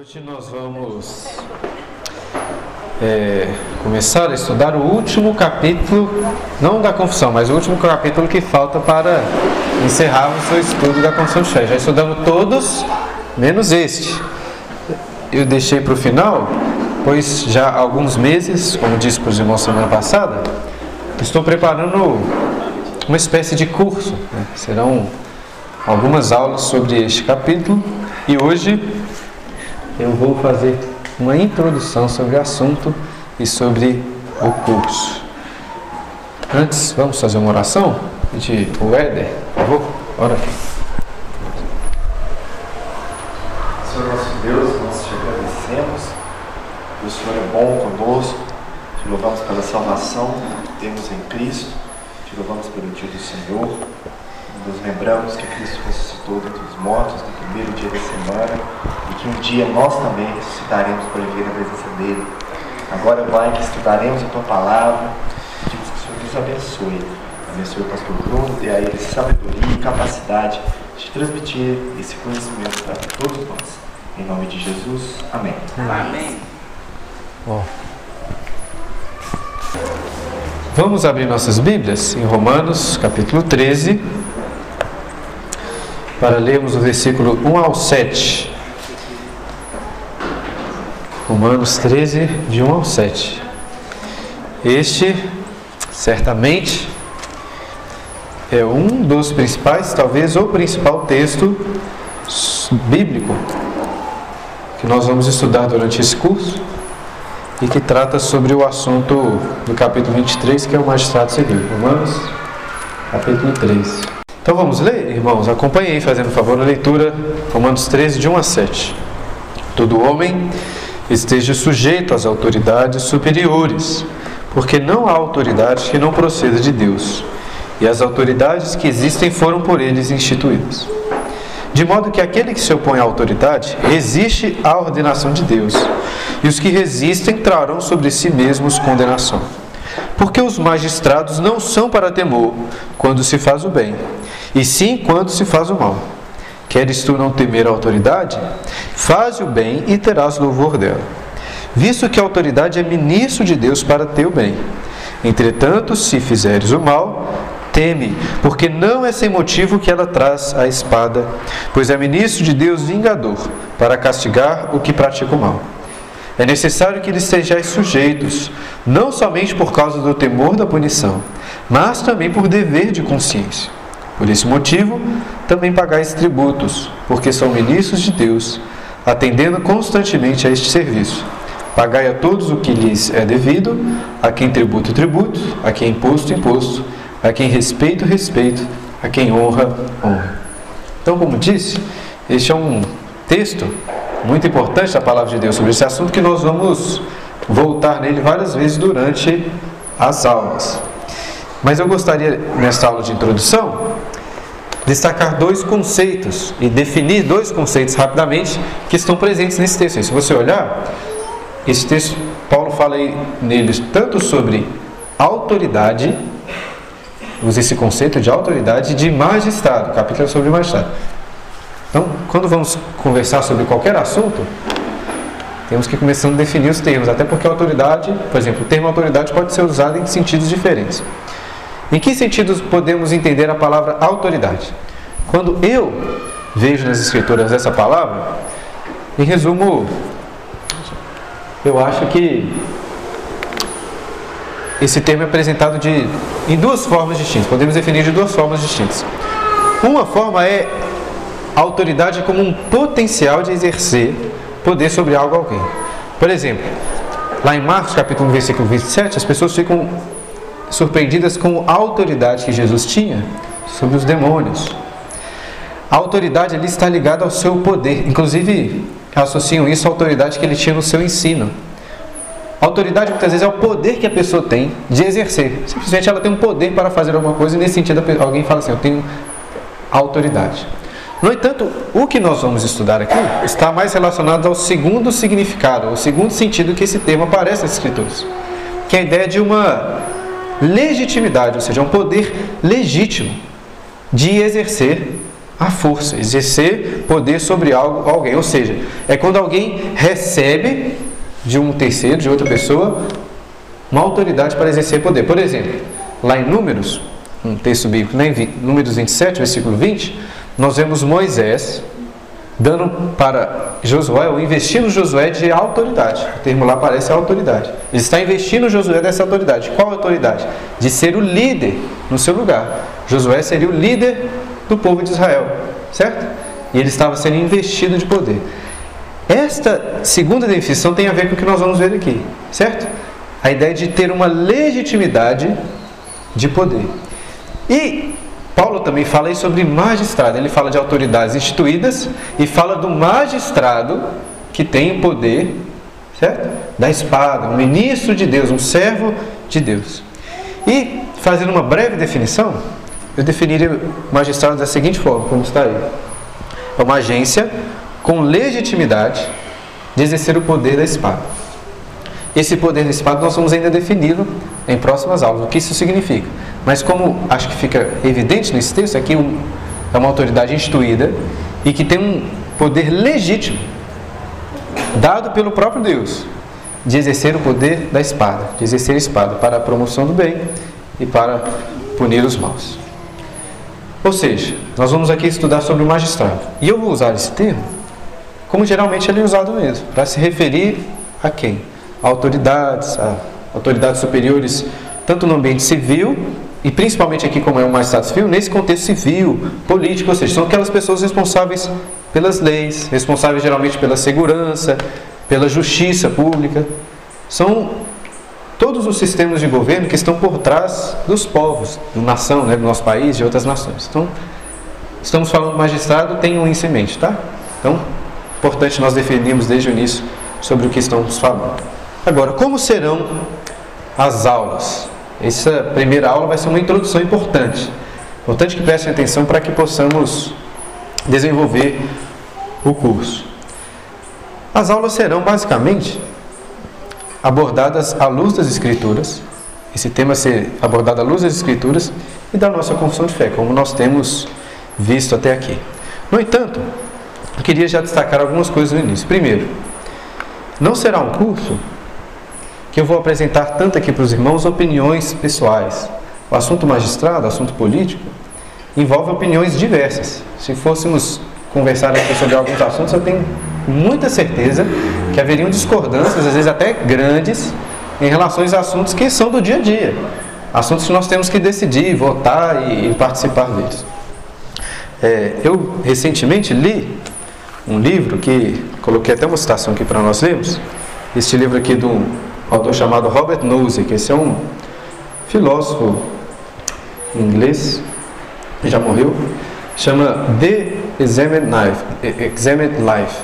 Hoje nós vamos é, começar a estudar o último capítulo, não da confissão, mas o último capítulo que falta para encerrarmos o estudo da confissão de fé. Já estudamos todos, menos este. Eu deixei para o final, pois já há alguns meses, como disse para os irmãos semana passada, estou preparando uma espécie de curso. Né? Serão algumas aulas sobre este capítulo e hoje eu vou fazer uma introdução sobre o assunto e sobre o curso. Antes, vamos fazer uma oração? Pedir o Éder, por favor, ora aqui. Senhor nosso Deus, nós te agradecemos, o Senhor é bom conosco, te louvamos pela salvação que temos em Cristo, te louvamos pelo dia do Senhor, nos lembramos que Cristo ressuscitou dentre os mortos no primeiro dia da semana e que um dia nós também ressuscitaremos para viver na presença dele. Agora vai que estudaremos a tua palavra, pedimos que o Senhor nos abençoe. Abençoe o pastor Bruno, dê a ele sabedoria e capacidade de transmitir esse conhecimento para todos nós. Em nome de Jesus, amém. Amém. Bom. Vamos abrir nossas Bíblias em Romanos, capítulo 13, para lermos o versículo 1 ao 7. Romanos 13, de 1 ao 7. Este, certamente, é um dos principais, talvez o principal texto bíblico que nós vamos estudar durante esse curso e que trata sobre o assunto do capítulo 23, que é o magistrado civil. Romanos, capítulo 3. Então vamos ler, irmãos? Acompanhei, fazendo favor, a leitura, Romanos 13, de 1 a 7. Todo homem esteja sujeito às autoridades superiores, porque não há autoridade que não proceda de Deus, e as autoridades que existem foram por eles instituídas. De modo que aquele que se opõe à autoridade resiste à ordenação de Deus, e os que resistem trarão sobre si mesmos condenação. Porque os magistrados não são para temor quando se faz o bem, e sim quando se faz o mal. Queres tu não temer a autoridade? Faze o bem e terás louvor dela. Visto que a autoridade é ministro de Deus para teu bem. Entretanto, se fizeres o mal, teme, porque não é sem motivo que ela traz a espada, pois é ministro de Deus vingador, para castigar o que pratica o mal. É necessário que lhes sejais sujeitos, não somente por causa do temor da punição, mas também por dever de consciência. Por esse motivo, também pagais tributos, porque são ministros de Deus, atendendo constantemente a este serviço. Pagai a todos o que lhes é devido, a quem tributo, tributo, a quem imposto, imposto, a quem respeito, respeito, a quem honra, honra. Então, como disse, este é um texto muito importante da palavra de Deus sobre esse assunto que nós vamos voltar nele várias vezes durante as aulas. Mas eu gostaria, nesta aula de introdução, destacar dois conceitos e definir dois conceitos rapidamente que estão presentes nesse texto. Se você olhar, esse texto, Paulo fala aí neles tanto sobre autoridade, usa esse conceito de autoridade, de magistrado, capítulo sobre magistrado. Então, quando vamos conversar sobre qualquer assunto, temos que começar a definir os termos, até porque autoridade, por exemplo, o termo autoridade pode ser usado em sentidos diferentes. Em que sentidos podemos entender a palavra autoridade? Quando eu vejo nas escrituras essa palavra, em resumo, eu acho que esse termo é apresentado de, em duas formas distintas. Podemos definir de duas formas distintas. Uma forma é a autoridade como um potencial de exercer poder sobre algo ou alguém. Por exemplo, lá em Marcos capítulo 1, versículo 27, as pessoas ficam surpreendidas com a autoridade que Jesus tinha sobre os demônios. A autoridade ali está ligada ao seu poder. Inclusive, associam isso à autoridade que ele tinha no seu ensino. A autoridade muitas vezes é o poder que a pessoa tem de exercer. Simplesmente ela tem um poder para fazer alguma coisa e nesse sentido alguém fala assim: eu tenho autoridade. No entanto, o que nós vamos estudar aqui está mais relacionado ao segundo significado, ao segundo sentido que esse termo aparece nas Escrituras, que é a ideia de uma legitimidade, ou seja, um poder legítimo de exercer a força, exercer poder sobre algo, alguém. Ou seja, é quando alguém recebe de um terceiro, de outra pessoa, uma autoridade para exercer poder. Por exemplo, lá em Números, um texto bíblico, né, Números 27, versículo 20, nós vemos Moisés dando para Josué, ou investindo Josué de autoridade. O termo lá aparece autoridade. Ele está investindo Josué dessa autoridade. Qual autoridade? De ser o líder no seu lugar. Josué seria o líder do povo de Israel, certo? E ele estava sendo investido de poder. Esta segunda definição tem a ver com o que nós vamos ver aqui, certo? A ideia de ter uma legitimidade de poder. E Paulo também fala aí sobre magistrado. Ele fala de autoridades instituídas e fala do magistrado que tem o poder, certo? Da espada, um ministro de Deus, um servo de Deus. E fazendo uma breve definição, eu definiria o magistrado da seguinte forma, como está aí. É uma agência com legitimidade de exercer o poder da espada. Esse poder da espada nós vamos ainda defini-lo em próximas aulas, o que isso significa. Mas como acho que fica evidente nesse texto, aqui um, é uma autoridade instituída e que tem um poder legítimo, dado pelo próprio Deus, de exercer o poder da espada, de exercer a espada para a promoção do bem e para punir os maus. Ou seja, nós vamos aqui estudar sobre o magistrado. E eu vou usar esse termo como geralmente ele é usado mesmo, para se referir a quem? Autoridades, a autoridades superiores, tanto no ambiente civil e principalmente aqui como é um magistrado civil, nesse contexto civil, político, ou seja, são aquelas pessoas responsáveis pelas leis, responsáveis geralmente pela segurança, pela justiça pública. São todos os sistemas de governo que estão por trás dos povos, da nação, né, do nosso país e outras nações. Então, estamos falando do magistrado, tenham isso em mente, tá? Então, importante nós definirmos desde o início sobre o que estamos falando. Agora, como serão as aulas? Essa primeira aula vai ser uma introdução importante. Importante que prestem atenção para que possamos desenvolver o curso. As aulas serão basicamente abordadas à luz das Escrituras. Esse tema ser abordado à luz das Escrituras e da nossa confissão de fé, como nós temos visto até aqui. No entanto, eu queria já destacar algumas coisas no início. Primeiro, não será um curso que eu vou apresentar tanto aqui para os irmãos opiniões pessoais. O assunto magistrado, o assunto político, envolve opiniões diversas. Se fôssemos conversar aqui sobre alguns assuntos, eu tenho muita certeza que haveriam discordâncias, às vezes até grandes, em relação a assuntos que são do dia a dia. Assuntos que nós temos que decidir, votar e, e participar deles. É, eu recentemente li um livro que coloquei até uma citação aqui para nós lermos. Este livro aqui do autor chamado Robert Nozick. Esse é um filósofo inglês, já morreu, chama The Examined Life. Examined Life.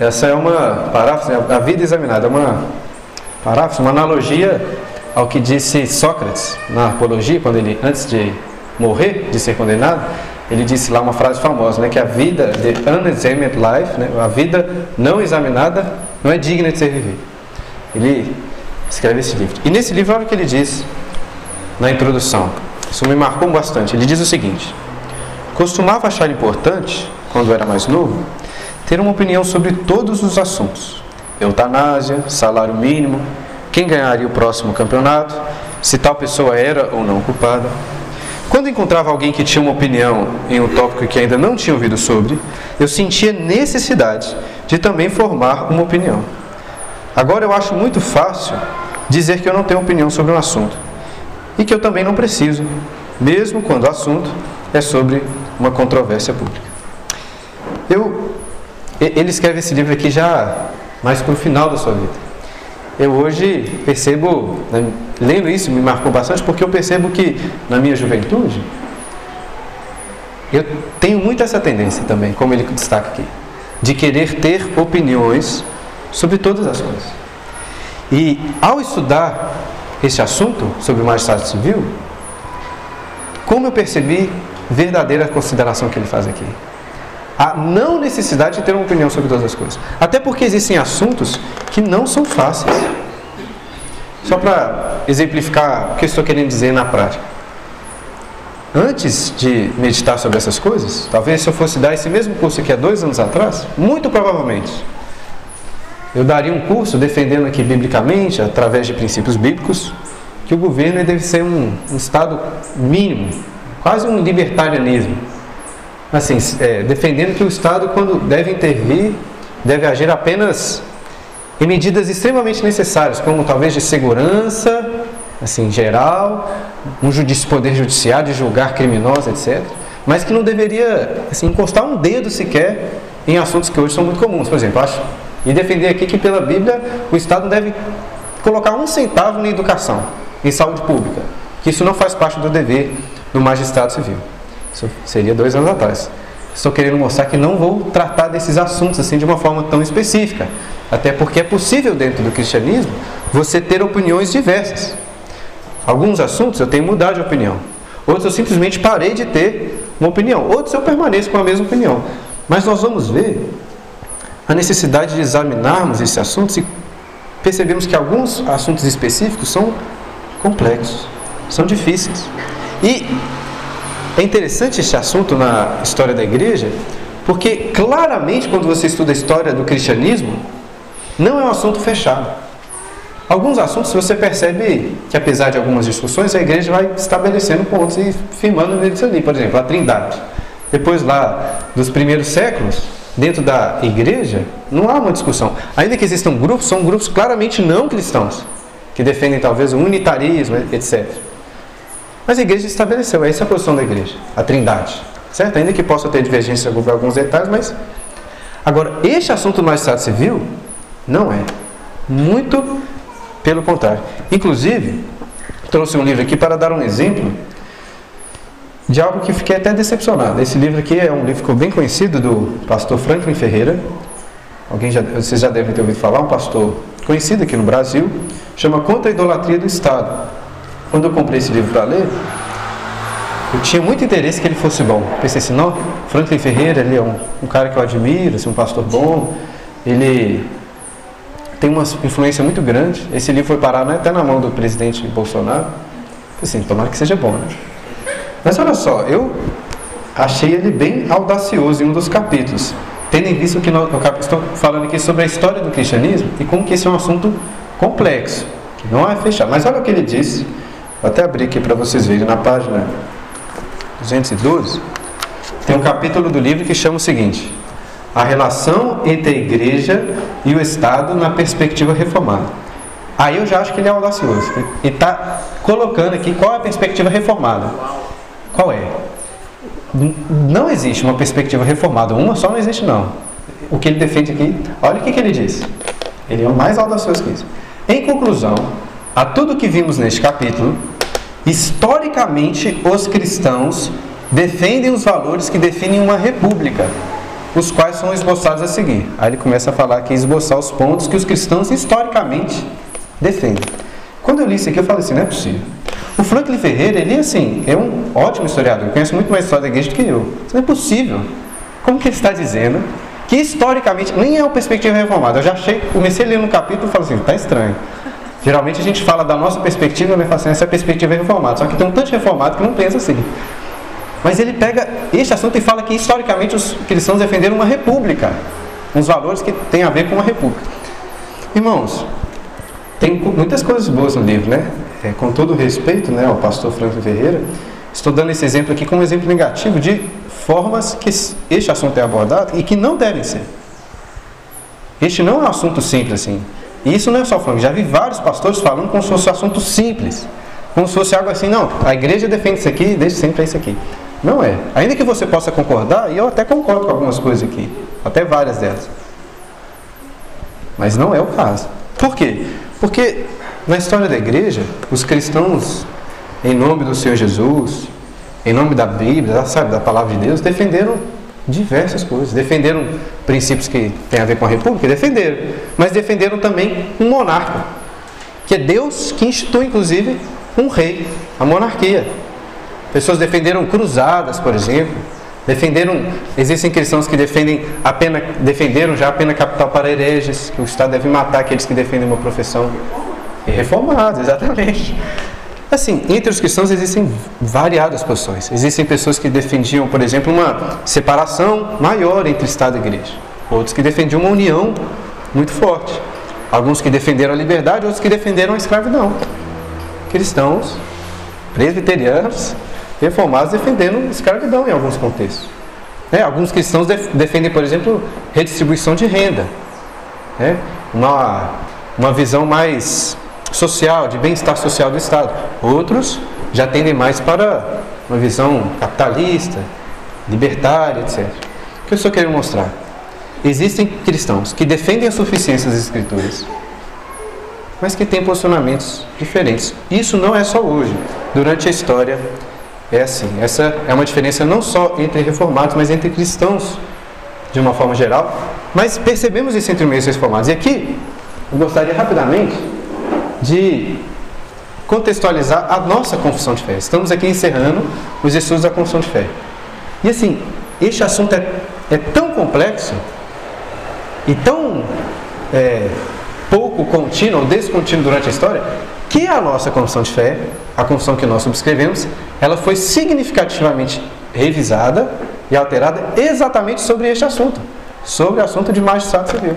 Essa é uma paráfrase, a vida examinada, é uma paráfrase, uma analogia ao que disse Sócrates na Apologia, quando ele, antes de morrer, de ser condenado, ele disse lá uma frase famosa, né, que a vida, the unexamined life, né, a vida não examinada, não é digna de ser vivida. Ele escreve esse livro. E nesse livro, olha o que ele diz na introdução. Isso me marcou bastante. Ele diz o seguinte: Costumava achar importante, quando era mais novo, ter uma opinião sobre todos os assuntos: eutanásia, salário mínimo, quem ganharia o próximo campeonato, se tal pessoa era ou não culpada. Quando encontrava alguém que tinha uma opinião em um tópico que ainda não tinha ouvido sobre, eu sentia necessidade de também formar uma opinião. Agora eu acho muito fácil dizer que eu não tenho opinião sobre um assunto e que eu também não preciso, mesmo quando o assunto é sobre uma controvérsia pública. Eu, ele escreve esse livro aqui já mais para o final da sua vida. Eu hoje percebo, né, lendo isso me marcou bastante, porque eu percebo que na minha juventude eu tenho muito essa tendência também, como ele destaca aqui, de querer ter opiniões sobre todas as coisas. E ao estudar esse assunto sobre o magistrado civil, como eu percebi verdadeira consideração que ele faz aqui. A não necessidade de ter uma opinião sobre todas as coisas. Até porque existem assuntos que não são fáceis. Só para exemplificar o que eu estou querendo dizer na prática. antes de meditar sobre essas coisas, talvez se eu fosse dar esse mesmo curso aqui há dois anos atrás, muito provavelmente, eu daria um curso defendendo aqui biblicamente, através de princípios bíblicos, que o governo deve ser um, um Estado mínimo, quase um libertarianismo. Assim, é, defendendo que o Estado, quando deve intervir, deve agir apenas em medidas extremamente necessárias, como talvez de segurança, assim, geral, um judici poder judiciário de julgar criminosos, etc. Mas que não deveria assim, encostar um dedo sequer em assuntos que hoje são muito comuns. Por exemplo, acho, e defender aqui que pela Bíblia o Estado deve colocar um centavo na educação, em saúde pública, que isso não faz parte do dever do magistrado civil. Isso seria dois anos atrás. Estou querendo mostrar que não vou tratar desses assuntos assim de uma forma tão específica, até porque é possível dentro do cristianismo você ter opiniões diversas. Alguns assuntos eu tenho mudado de opinião, outros eu simplesmente parei de ter uma opinião, outros eu permaneço com a mesma opinião. Mas nós vamos ver a necessidade de examinarmos esse assunto e percebemos que alguns assuntos específicos são complexos, são difíceis. E é interessante esse assunto na história da igreja, porque claramente quando você estuda a história do cristianismo, não é um assunto fechado. Alguns assuntos você percebe que apesar de algumas discussões, a igreja vai estabelecendo pontos e firmando neles ali. Por exemplo, a Trindade. Depois lá dos primeiros séculos, dentro da igreja, não há uma discussão. Ainda que existam grupos, são grupos claramente não cristãos, que defendem talvez o unitarismo, etc. Mas a igreja estabeleceu, essa é a posição da igreja, a trindade. Certo? Ainda que possa ter divergência sobre alguns detalhes, mas. Agora, este assunto do magistrado civil não é. Muito pelo contrário. Inclusive, trouxe um livro aqui para dar um exemplo de algo que fiquei até decepcionado. Esse livro aqui é um livro bem conhecido do pastor Franklin Ferreira. Alguém já, vocês já devem ter ouvido falar, um pastor conhecido aqui no Brasil, chama Contra a Idolatria do Estado. Quando eu comprei esse livro para ler, eu tinha muito interesse que ele fosse bom. Pensei assim, não, Franklin Ferreira, ele é um, um cara que eu admiro, assim, um pastor bom, ele tem uma influência muito grande. Esse livro foi parar né, até na mão do presidente Bolsonaro. Assim, tomara que seja bom, né? Mas olha só, eu achei ele bem audacioso em um dos capítulos, tendo em vista que no, no estou falando aqui sobre a história do cristianismo e como que esse é um assunto complexo, que não é fechado. Mas olha o que ele disse, vou até abrir aqui para vocês verem na página 212, tem um capítulo do livro que chama o seguinte: A relação entre a igreja e o Estado na perspectiva reformada. Aí eu já acho que ele é audacioso. E está colocando aqui qual é a perspectiva reformada. Qual é? Não existe uma perspectiva reformada, uma só não existe não. O que ele defende aqui, olha o que, que ele diz. Ele é o mais audacioso que isso. Em conclusão, a tudo que vimos neste capítulo, historicamente os cristãos defendem os valores que definem uma república, os quais são esboçados a seguir. Aí ele começa a falar aqui, esboçar os pontos que os cristãos historicamente defendem. Quando eu li isso aqui, eu falei assim, não é possível. O Franklin Ferreira, ele assim, é um ótimo historiador, conhece muito mais história da igreja do que eu. Isso não é possível. Como que ele está dizendo que historicamente, nem é uma perspectiva reformada. Eu já achei, comecei a ler no capítulo e falei assim, está estranho. Geralmente a gente fala da nossa perspectiva, né? Fala assim, essa é a perspectiva reformada. Só que tem um tanto de reformado que não pensa assim. Mas ele pega este assunto e fala que historicamente os cristãos defenderam uma república. Uns valores que têm a ver com uma república. Irmãos, tem muitas coisas boas no livro, né? É, com todo respeito né, ao pastor Franklin Ferreira, estou dando esse exemplo aqui como um exemplo negativo de formas que este assunto é abordado e que não devem ser. Este não é um assunto simples assim. E isso não é só Franklin, já vi vários pastores falando como se fosse um assunto simples. Como se fosse algo assim, não, a igreja defende isso aqui, desde sempre é isso aqui. Não é. Ainda que você possa concordar, e eu até concordo com algumas coisas aqui, até várias delas. Mas não é o caso. Por quê? Porque na história da igreja, os cristãos, em nome do Senhor Jesus, em nome da Bíblia, sabe, da palavra de Deus, defenderam diversas coisas. Defenderam princípios que têm a ver com a república, defenderam. Mas defenderam também um monarca, que é Deus que institui, inclusive, um rei, a monarquia. Pessoas defenderam cruzadas, por exemplo. Defenderam, existem cristãos que defendem a pena, defenderam já a pena capital para hereges, que o Estado deve matar aqueles que defendem uma profissão. Reformados, exatamente. Assim, entre os cristãos existem variadas posições. Existem pessoas que defendiam, por exemplo, uma separação maior entre Estado e Igreja. Outros que defendiam uma união muito forte. Alguns que defenderam a liberdade, outros que defenderam a escravidão. Cristãos, presbiterianos, reformados defendendo a escravidão em alguns contextos. É, alguns cristãos defendem, por exemplo, redistribuição de renda. É, uma, uma visão mais social, de bem-estar social do Estado. Outros já tendem mais para uma visão capitalista, libertária, etc. O que eu estou querendo mostrar? Existem cristãos que defendem a suficiência das Escrituras, mas que têm posicionamentos diferentes. Isso não é só hoje. Durante a história é assim. Essa é uma diferença não só entre reformados, mas entre cristãos de uma forma geral. Mas percebemos isso entre meios reformados. E aqui eu gostaria rapidamente de contextualizar a nossa confissão de fé. Estamos aqui encerrando os estudos da confissão de fé. E assim, este assunto é, é tão complexo e tão é, pouco contínuo ou descontínuo durante a história que a nossa confissão de fé, a confissão que nós subscrevemos, ela foi significativamente revisada e alterada exatamente sobre este assunto, sobre o assunto de magistrado civil.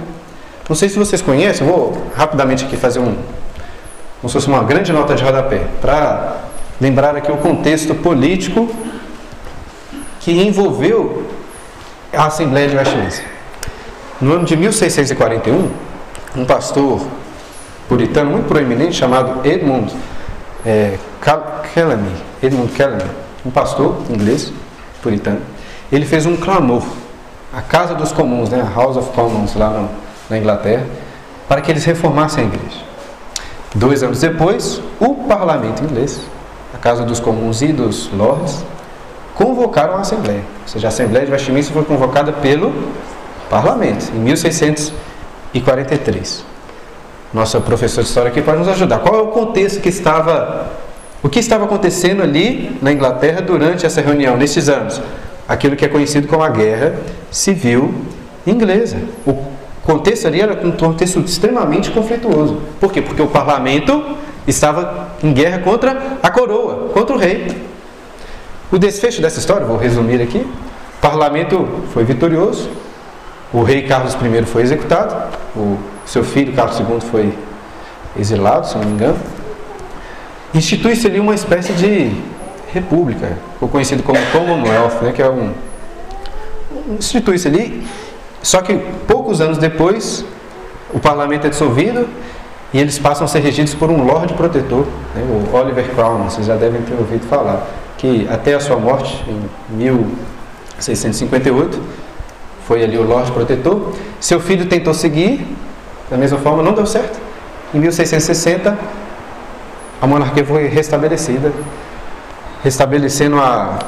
Não sei se vocês conhecem, vou rapidamente aqui fazer um, como se fosse uma grande nota de rodapé, para lembrar aqui o contexto político que envolveu a Assembleia de Westminster. No ano de 1641, um pastor puritano muito proeminente chamado Edmund é, Edmund Kellamy, um pastor inglês puritano, ele fez um clamor à Casa dos Comuns, né, a House of Commons lá no, na Inglaterra, para que eles reformassem a igreja. Dois anos depois, o parlamento inglês, a Casa dos Comuns e dos Lords, convocaram a Assembleia. Ou seja, a Assembleia de Westminster foi convocada pelo parlamento, em 1643. Nossa professora de história aqui pode nos ajudar. Qual é o contexto que estava. O que estava acontecendo ali na Inglaterra durante essa reunião, nesses anos? Aquilo que é conhecido como a Guerra Civil Inglesa. O contexto ali era um contexto extremamente conflituoso. Por quê? Porque o parlamento estava em guerra contra a coroa, contra o rei. O desfecho dessa história, vou resumir aqui: o parlamento foi vitorioso, o rei Carlos I foi executado, o seu filho Carlos II foi exilado, se não me engano. Institui-se ali uma espécie de república, o conhecido como Commonwealth, né, que é um. Institui-se ali só que poucos anos depois, o parlamento é dissolvido e eles passam a ser regidos por um Lorde Protetor, né, o Oliver Cromwell, vocês já devem ter ouvido falar, que até a sua morte, em 1658, foi ali o Lorde Protetor. Seu filho tentou seguir, da mesma forma, não deu certo. Em 1660, a monarquia foi restabelecida. Restabelecendo a,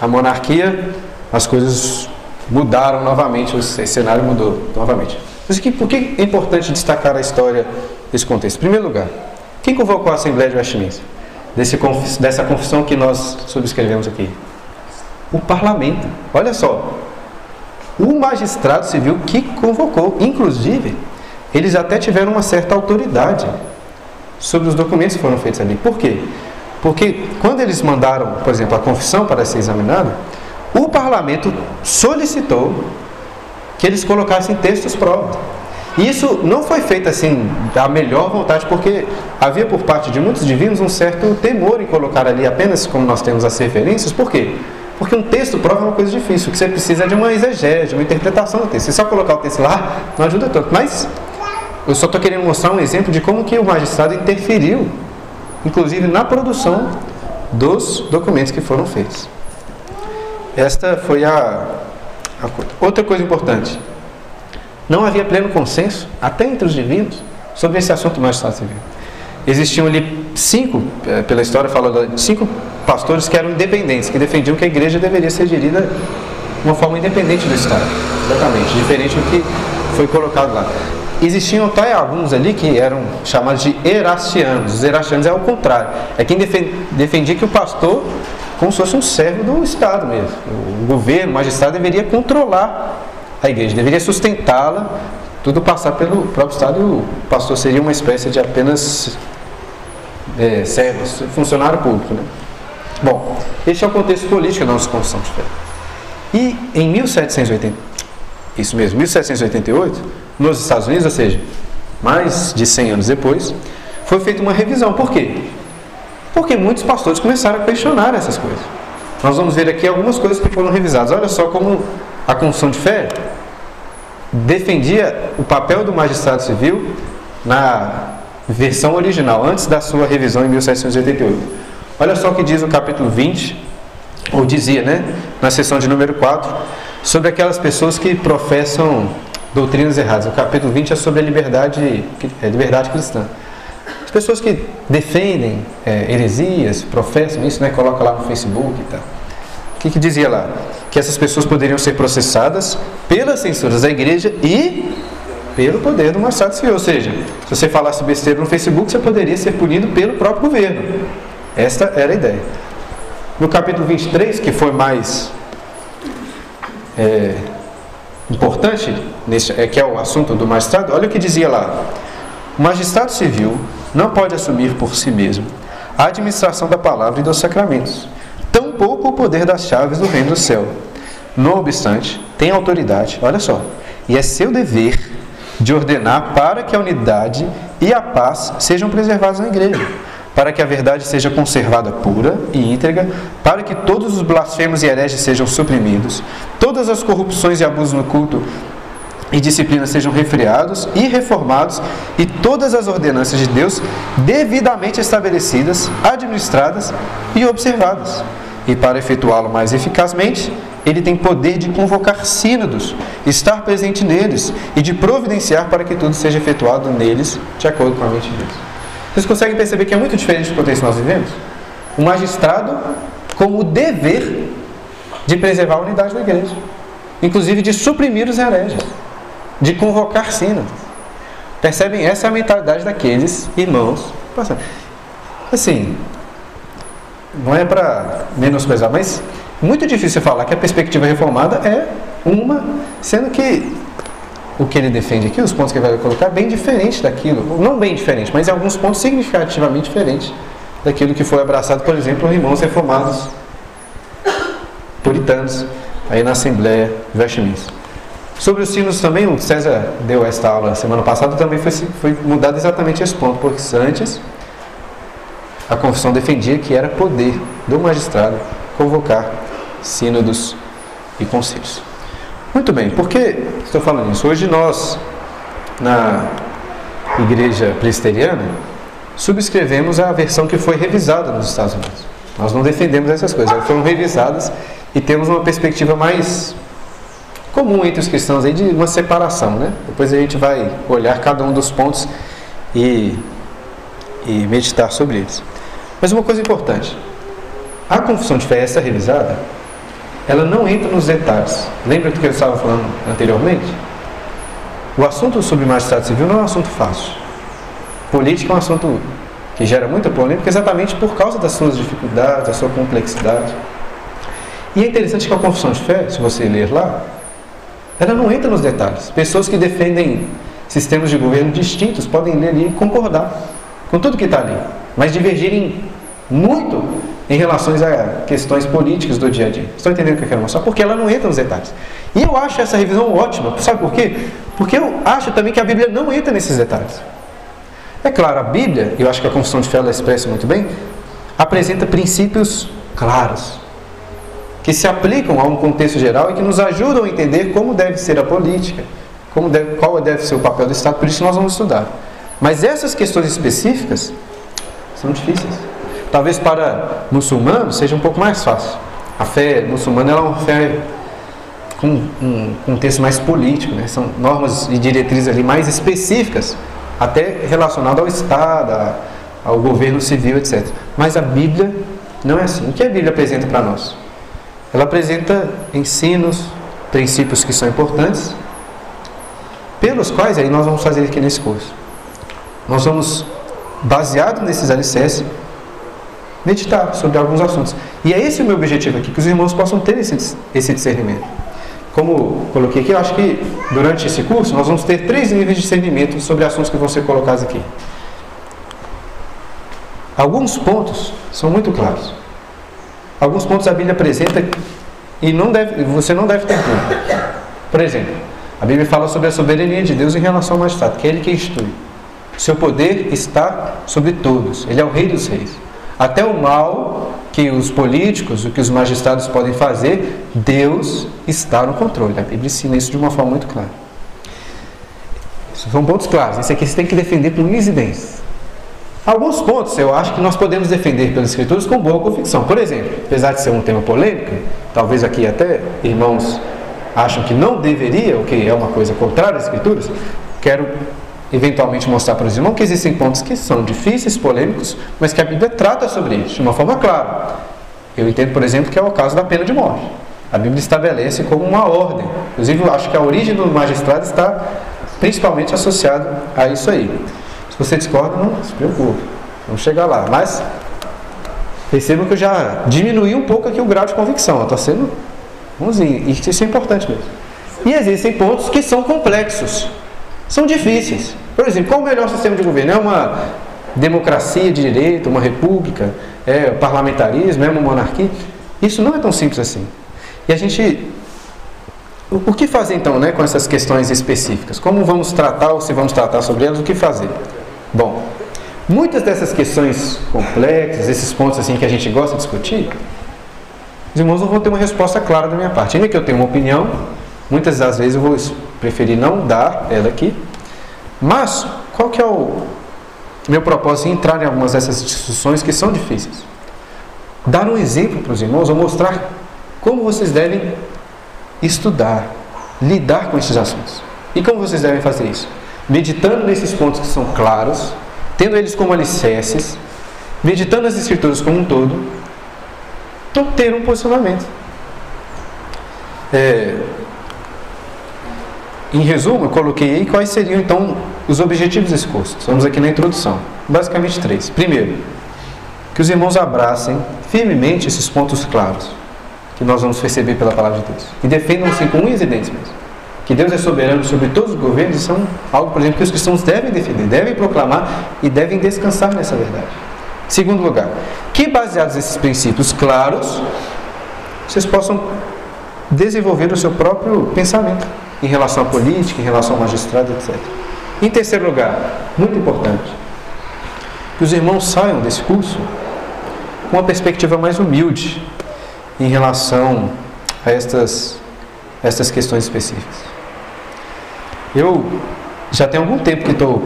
a monarquia, as coisas mudaram novamente, o cenário mudou novamente. Mas aqui, por que é importante destacar a história desse contexto? Em primeiro lugar, quem convocou a Assembleia de Westminster? Desse, dessa confissão que nós subscrevemos aqui? O parlamento. Olha só. O magistrado civil que convocou. Inclusive, eles até tiveram uma certa autoridade sobre os documentos que foram feitos ali. Por quê? Porque quando eles mandaram, por exemplo, a confissão para ser examinada, o parlamento solicitou que eles colocassem textos próprios. Isso não foi feito assim da melhor vontade, porque havia por parte de muitos divinos um certo temor em colocar ali apenas como nós temos as referências. Por quê? Porque um texto próprio é uma coisa difícil, o que você precisa é de uma exegese, de uma interpretação do texto. Se só colocar o texto lá, não ajuda tanto. Mas eu só estou querendo mostrar um exemplo de como que o magistrado interferiu, inclusive na produção dos documentos que foram feitos. Esta foi a, a outra coisa importante. Não havia pleno consenso, até entre os divinos, sobre esse assunto mais civil. Existiam ali cinco, eh, pela história fala de cinco pastores que eram independentes, que defendiam que a igreja deveria ser gerida de uma forma independente do Estado. Exatamente, diferente do que foi colocado lá. Existiam até alguns ali que eram chamados de erastianos. Os erastianos é o contrário. É quem defendia que o pastor como se fosse um servo do Estado mesmo. O governo, o magistrado deveria controlar a igreja, deveria sustentá-la, tudo passar pelo próprio Estado e o pastor seria uma espécie de apenas é, servos, funcionário público. Né? Bom, este é o contexto político da nossa Constituição de Fé. E em 1780, isso mesmo, 1788, nos Estados Unidos, ou seja, mais de 100 anos depois, foi feita uma revisão. Por quê? Porque muitos pastores começaram a questionar essas coisas. Nós vamos ver aqui algumas coisas que foram revisadas. Olha só como a Constituição de Fé defendia o papel do magistrado civil na versão original, antes da sua revisão em 1788. Olha só o que diz o capítulo 20, ou dizia, né, na seção de número 4, sobre aquelas pessoas que professam doutrinas erradas. O capítulo 20 é sobre a liberdade, é, liberdade cristã. As pessoas que defendem é, heresias, professam isso, né, coloca lá no Facebook e tal. O que, que dizia lá? Que essas pessoas poderiam ser processadas pelas censuras da igreja e pelo poder do magistrado civil. Ou seja, se você falasse besteira no Facebook, você poderia ser punido pelo próprio governo. Esta era a ideia. No capítulo 23, que foi mais é, importante, nesse, é, que é o assunto do magistrado, olha o que dizia lá. O magistrado civil não pode assumir por si mesmo a administração da palavra e dos sacramentos, tampouco o poder das chaves do reino do céu. Não obstante, tem autoridade, olha só, e é seu dever de ordenar para que a unidade e a paz sejam preservados na igreja para que a verdade seja conservada pura e íntegra, para que todos os blasfemos e hereges sejam suprimidos, todas as corrupções e abusos no culto e disciplina sejam refreados e reformados, e todas as ordenanças de Deus devidamente estabelecidas, administradas e observadas. E para efetuá-lo mais eficazmente, ele tem poder de convocar sínodos, estar presente neles e de providenciar para que tudo seja efetuado neles de acordo com a mente de Deus. Vocês conseguem perceber que é muito diferente do contexto que nós vivemos? O magistrado com o dever de preservar a unidade da igreja, inclusive de suprimir os hereges, de convocar sínodos. Percebem? Essa é a mentalidade daqueles irmãos. Assim, não é para menosprezar, mas muito difícil falar que a perspectiva reformada é uma, sendo que o que ele defende aqui, os pontos que ele vai colocar, bem diferente daquilo. Não bem diferente, mas em alguns pontos significativamente diferentes daquilo que foi abraçado, por exemplo, por irmãos reformados puritanos, aí na Assembleia Westminster. Sobre os sinos também, o César deu esta aula semana passada, também foi, foi mudado exatamente esse ponto, porque antes a confissão defendia que era poder do magistrado convocar sínodos e conselhos. Muito bem, por que estou falando isso? Hoje nós, na igreja presbiteriana, subscrevemos a versão que foi revisada nos Estados Unidos. Nós não defendemos essas coisas, elas foram revisadas e temos uma perspectiva mais comum entre os cristãos aí de uma separação, né? Depois a gente vai olhar cada um dos pontos e, e meditar sobre eles. Mas uma coisa importante, a confissão de fé essa revisada, ela não entra nos detalhes. Lembra do que eu estava falando anteriormente? O assunto sobre magistrado civil não é um assunto fácil. Política é um assunto que gera muita polêmica exatamente por causa das suas dificuldades, da sua complexidade. E é interessante que a confissão de fé, se você ler lá, ela não entra nos detalhes. Pessoas que defendem sistemas de governo distintos podem ler ali e concordar com tudo que está ali, mas divergirem muito em relação a questões políticas do dia a dia. Estão entendendo o que eu quero mostrar? Porque ela não entra nos detalhes. E eu acho essa revisão ótima. Sabe por quê? Porque eu acho também que a Bíblia não entra nesses detalhes. É claro, a Bíblia, eu acho que a Confissão de Fé ela expressa muito bem, apresenta princípios claros, que se aplicam a um contexto geral e que nos ajudam a entender como deve ser a política, como deve, qual deve ser o papel do Estado, por isso nós vamos estudar. Mas essas questões específicas são difíceis. Talvez para muçulmanos seja um pouco mais fácil. A fé muçulmana é uma fé com um contexto mais político, né? são normas e diretrizes ali mais específicas, até relacionadas ao Estado, ao governo civil, etc. Mas a Bíblia não é assim. O que a Bíblia apresenta para nós? Ela apresenta ensinos, princípios que são importantes, pelos quais aí nós vamos fazer aqui nesse curso. Nós vamos, baseado nesses alicerces, meditar sobre alguns assuntos. E é esse o meu objetivo aqui, que os irmãos possam ter esse, esse discernimento. Como coloquei aqui, eu acho que durante esse curso nós vamos ter três níveis de discernimento sobre assuntos que vão ser colocados aqui. alguns pontos são muito claros. Alguns pontos a Bíblia apresenta e não deve, você não deve ter dúvida. Por exemplo, a Bíblia fala sobre a soberania de Deus em relação ao magistrado, que é Ele que instrui. Seu poder está sobre todos. Ele é o Rei dos Reis. Até o mal que os políticos, o que os magistrados podem fazer, Deus está no controle. A Bíblia ensina isso de uma forma muito clara. São pontos claros. Esse aqui você tem que defender com incidência. Alguns pontos eu acho que nós podemos defender pelas Escrituras com boa convicção. Por exemplo, apesar de ser um tema polêmico, talvez aqui até irmãos acham que não deveria, o que é uma coisa contrária às Escrituras, quero eventualmente mostrar para os irmãos que existem pontos que são difíceis, polêmicos, mas que a Bíblia trata sobre isso de uma forma clara. Eu entendo, por exemplo, que é o caso da pena de morte. A Bíblia estabelece como uma ordem. Inclusive, eu acho que a origem do magistrado está principalmente associada a isso aí. Você discorda, não se preocupe. Vamos chegar lá. Mas percebam que eu já diminui um pouco aqui o grau de convicção. Estou sendo bonzinho. Isso é importante mesmo. E existem pontos que são complexos são difíceis. Por exemplo, qual o melhor sistema de governo? É uma democracia de direito, uma república, é parlamentarismo, é uma monarquia? Isso não é tão simples assim. E a gente. O que fazer então né, com essas questões específicas? Como vamos tratar ou se vamos tratar sobre elas? O que fazer? Bom, muitas dessas questões complexas, esses pontos assim que a gente gosta de discutir, os irmãos não vão ter uma resposta clara da minha parte. Ainda que eu tenha uma opinião, muitas das vezes eu vou preferi não dar ela aqui. Mas, qual que é o meu propósito em entrar em algumas dessas discussões que são difíceis? Dar um exemplo para os irmãos ou mostrar como vocês devem estudar, lidar com esses assuntos. E como vocês devem fazer isso? Meditando nesses pontos que são claros, tendo eles como alicerces, meditando as escrituras como um todo, então ter um posicionamento. É, em resumo, eu coloquei aí quais seriam então os objetivos desse curso. Estamos aqui na introdução. Basicamente três. Primeiro, que os irmãos abracem firmemente esses pontos claros que nós vamos receber pela palavra de Deus. E defendam-se com unhas e dentes mesmo. Que Deus é soberano sobre todos os governos são algo, por exemplo, que os cristãos devem defender, devem proclamar e devem descansar nessa verdade. Segundo lugar, que baseados nesses princípios claros, vocês possam desenvolver o seu próprio pensamento em relação à política, em relação ao magistrado, etc. Em terceiro lugar, muito importante, que os irmãos saiam desse curso com uma perspectiva mais humilde em relação a estas, estas questões específicas. Eu já tenho algum tempo que estou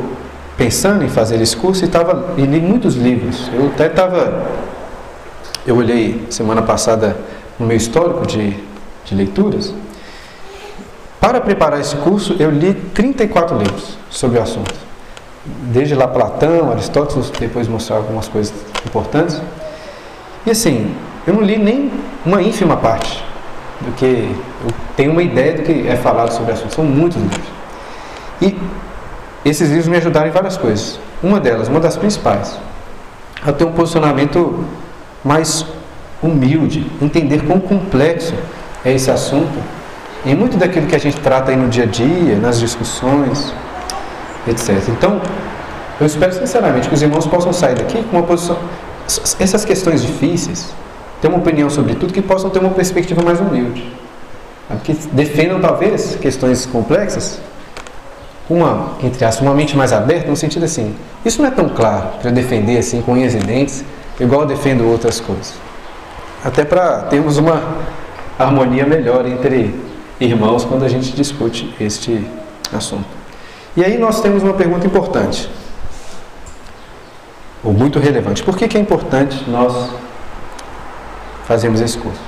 pensando em fazer esse curso e, tava, e li muitos livros. Eu até estava. Eu olhei semana passada no meu histórico de, de leituras para preparar esse curso, eu li 34 livros sobre o assunto. Desde lá Platão, Aristóteles, depois mostrar algumas coisas importantes. E assim, eu não li nem uma ínfima parte do que eu tenho uma ideia do que é falado sobre o assunto. São muitos livros. E esses livros me ajudaram em várias coisas. Uma delas, uma das principais, a ter um posicionamento mais humilde, entender quão complexo é esse assunto em muito daquilo que a gente trata aí no dia a dia, nas discussões, etc. Então, eu espero sinceramente que os irmãos possam sair daqui com uma posição. Essas questões difíceis, ter uma opinião sobre tudo, que possam ter uma perspectiva mais humilde. Que defendam, talvez, questões complexas, uma, entre aspas, uma mente mais aberta, no sentido assim, isso não é tão claro para defender assim com unhas e dentes, igual eu defendo outras coisas. Até para termos uma harmonia melhor entre irmãos quando a gente discute este assunto. E aí nós temos uma pergunta importante, ou muito relevante. Por que, que é importante nós fazermos esse curso?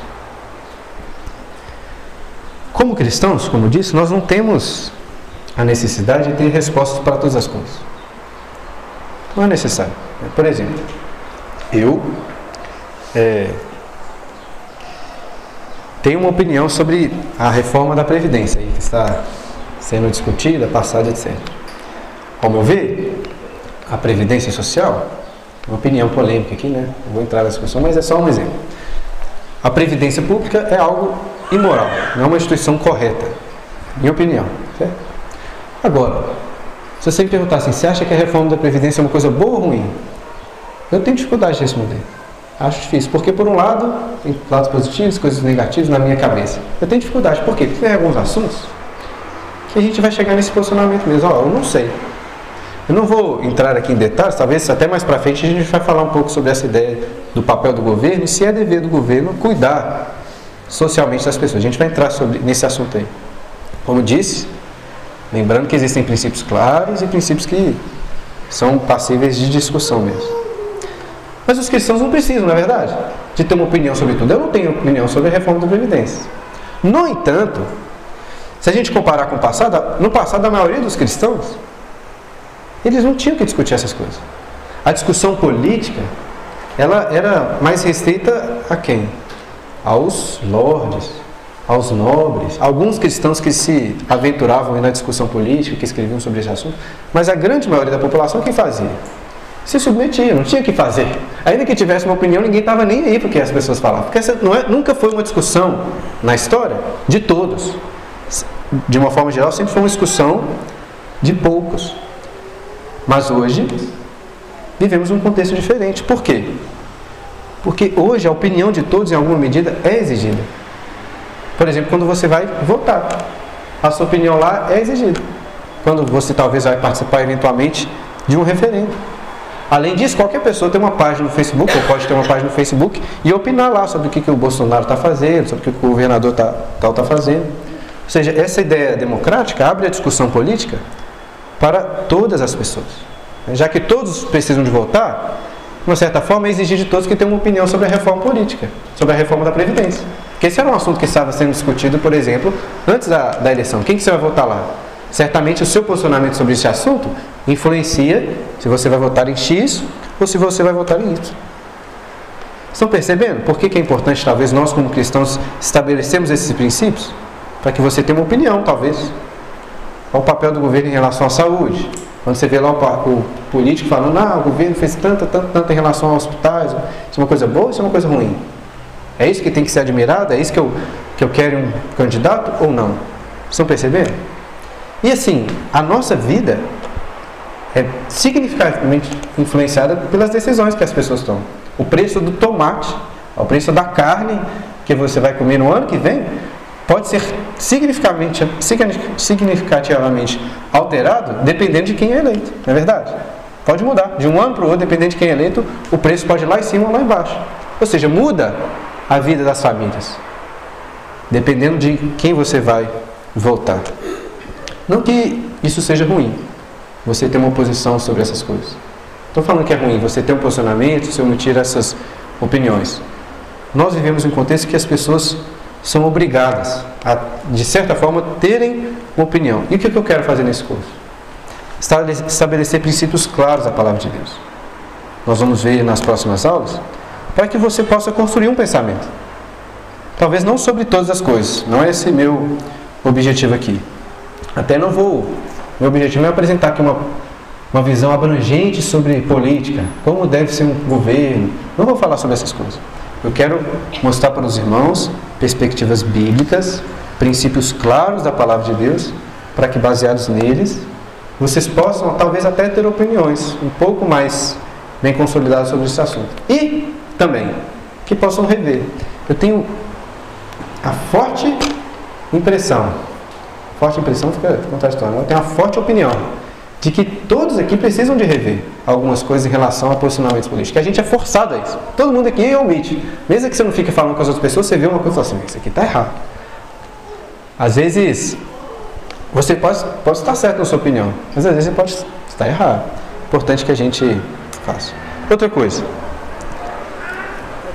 Como cristãos, como disse, nós não temos a necessidade de ter respostas para todas as coisas. Não é necessário. Por exemplo, eu é, tem uma opinião sobre a reforma da Previdência que está sendo discutida, passada, etc. Ao meu ver, a Previdência Social, uma opinião polêmica aqui, né? Não vou entrar nessa discussão, mas é só um exemplo. A Previdência Pública é algo imoral, não é uma instituição correta, minha opinião. Certo? Agora, se você me perguntar assim, você acha que a reforma da Previdência é uma coisa boa ou ruim? Eu tenho dificuldade de responder. Acho difícil, porque por um lado, tem lados positivos, coisas negativas na minha cabeça. Eu tenho dificuldade, por quê? Porque tem alguns assuntos que a gente vai chegar nesse posicionamento mesmo. Ó, eu não sei. Eu não vou entrar aqui em detalhes, talvez até mais para frente a gente vai falar um pouco sobre essa ideia do papel do governo se é dever do governo cuidar socialmente das pessoas. A gente vai entrar sobre, nesse assunto aí. Como disse, lembrando que existem princípios claros e princípios que são passíveis de discussão mesmo. Mas os cristãos não precisam, na é verdade, de ter uma opinião sobre tudo. Eu não tenho opinião sobre a reforma da Previdência. No entanto, se a gente comparar com o passado, no passado a maioria dos cristãos, eles não tinham que discutir essas coisas. A discussão política, ela era mais restrita a quem? Aos lordes, aos nobres, alguns cristãos que se aventuravam na discussão política, que escreviam sobre esse assunto, mas a grande maioria da população, quem fazia? Se submetia, não tinha que fazer. Ainda que tivesse uma opinião, ninguém estava nem aí porque as pessoas falavam. Porque essa é, nunca foi uma discussão na história de todos. De uma forma geral, sempre foi uma discussão de poucos. Mas hoje, vivemos um contexto diferente. Por quê? Porque hoje a opinião de todos, em alguma medida, é exigida. Por exemplo, quando você vai votar, a sua opinião lá é exigida. Quando você talvez vai participar eventualmente de um referendo. Além disso, qualquer pessoa tem uma página no Facebook, ou pode ter uma página no Facebook, e opinar lá sobre o que, que o Bolsonaro está fazendo, sobre o que o governador tá, tal está fazendo. Ou seja, essa ideia democrática abre a discussão política para todas as pessoas. Já que todos precisam de votar, de uma certa forma, é exigir de todos que tenham uma opinião sobre a reforma política, sobre a reforma da Previdência. Porque esse era um assunto que estava sendo discutido, por exemplo, antes da, da eleição. Quem que você vai votar lá? Certamente o seu posicionamento sobre esse assunto influencia se você vai votar em X ou se você vai votar em Y. Estão percebendo? Por que, que é importante, talvez, nós como cristãos estabelecemos esses princípios? Para que você tenha uma opinião, talvez. Qual o papel do governo em relação à saúde? Quando você vê lá o, o político falando, ah, o governo fez tanta, tanta, tanta em relação aos hospitais, isso é uma coisa boa ou isso é uma coisa ruim? É isso que tem que ser admirado? É isso que eu, que eu quero um candidato ou não? Estão percebendo? E assim, a nossa vida é significativamente influenciada pelas decisões que as pessoas tomam. O preço do tomate, o preço da carne que você vai comer no ano que vem, pode ser significativamente, significativamente alterado dependendo de quem é eleito, não é verdade? Pode mudar. De um ano para o outro, dependendo de quem é eleito, o preço pode ir lá em cima ou lá embaixo. Ou seja, muda a vida das famílias, dependendo de quem você vai votar. Não que isso seja ruim, você ter uma posição sobre essas coisas. Estou falando que é ruim você ter um posicionamento, se omitir essas opiniões. Nós vivemos em um contexto que as pessoas são obrigadas a, de certa forma, terem uma opinião. E o que eu quero fazer nesse curso? Estabelecer princípios claros da palavra de Deus. Nós vamos ver nas próximas aulas, para que você possa construir um pensamento. Talvez não sobre todas as coisas, não é esse meu objetivo aqui. Até não vou meu objetivo é apresentar aqui uma, uma visão abrangente sobre política, como deve ser um governo. Não vou falar sobre essas coisas. Eu quero mostrar para os irmãos perspectivas bíblicas, princípios claros da palavra de Deus, para que baseados neles vocês possam talvez até ter opiniões um pouco mais bem consolidadas sobre esse assunto. E também que possam rever. Eu tenho a forte impressão forte impressão fica contraditório. Eu tenho uma forte opinião de que todos aqui precisam de rever algumas coisas em relação a posicionamentos políticos. Que a gente é forçado a isso. Todo mundo aqui omite. Mesmo que você não fique falando com as outras pessoas, você vê uma coisa assim, isso aqui está errado. Às vezes, você pode, pode estar certo na sua opinião, mas às vezes você pode estar errado. Importante que a gente faça. Outra coisa.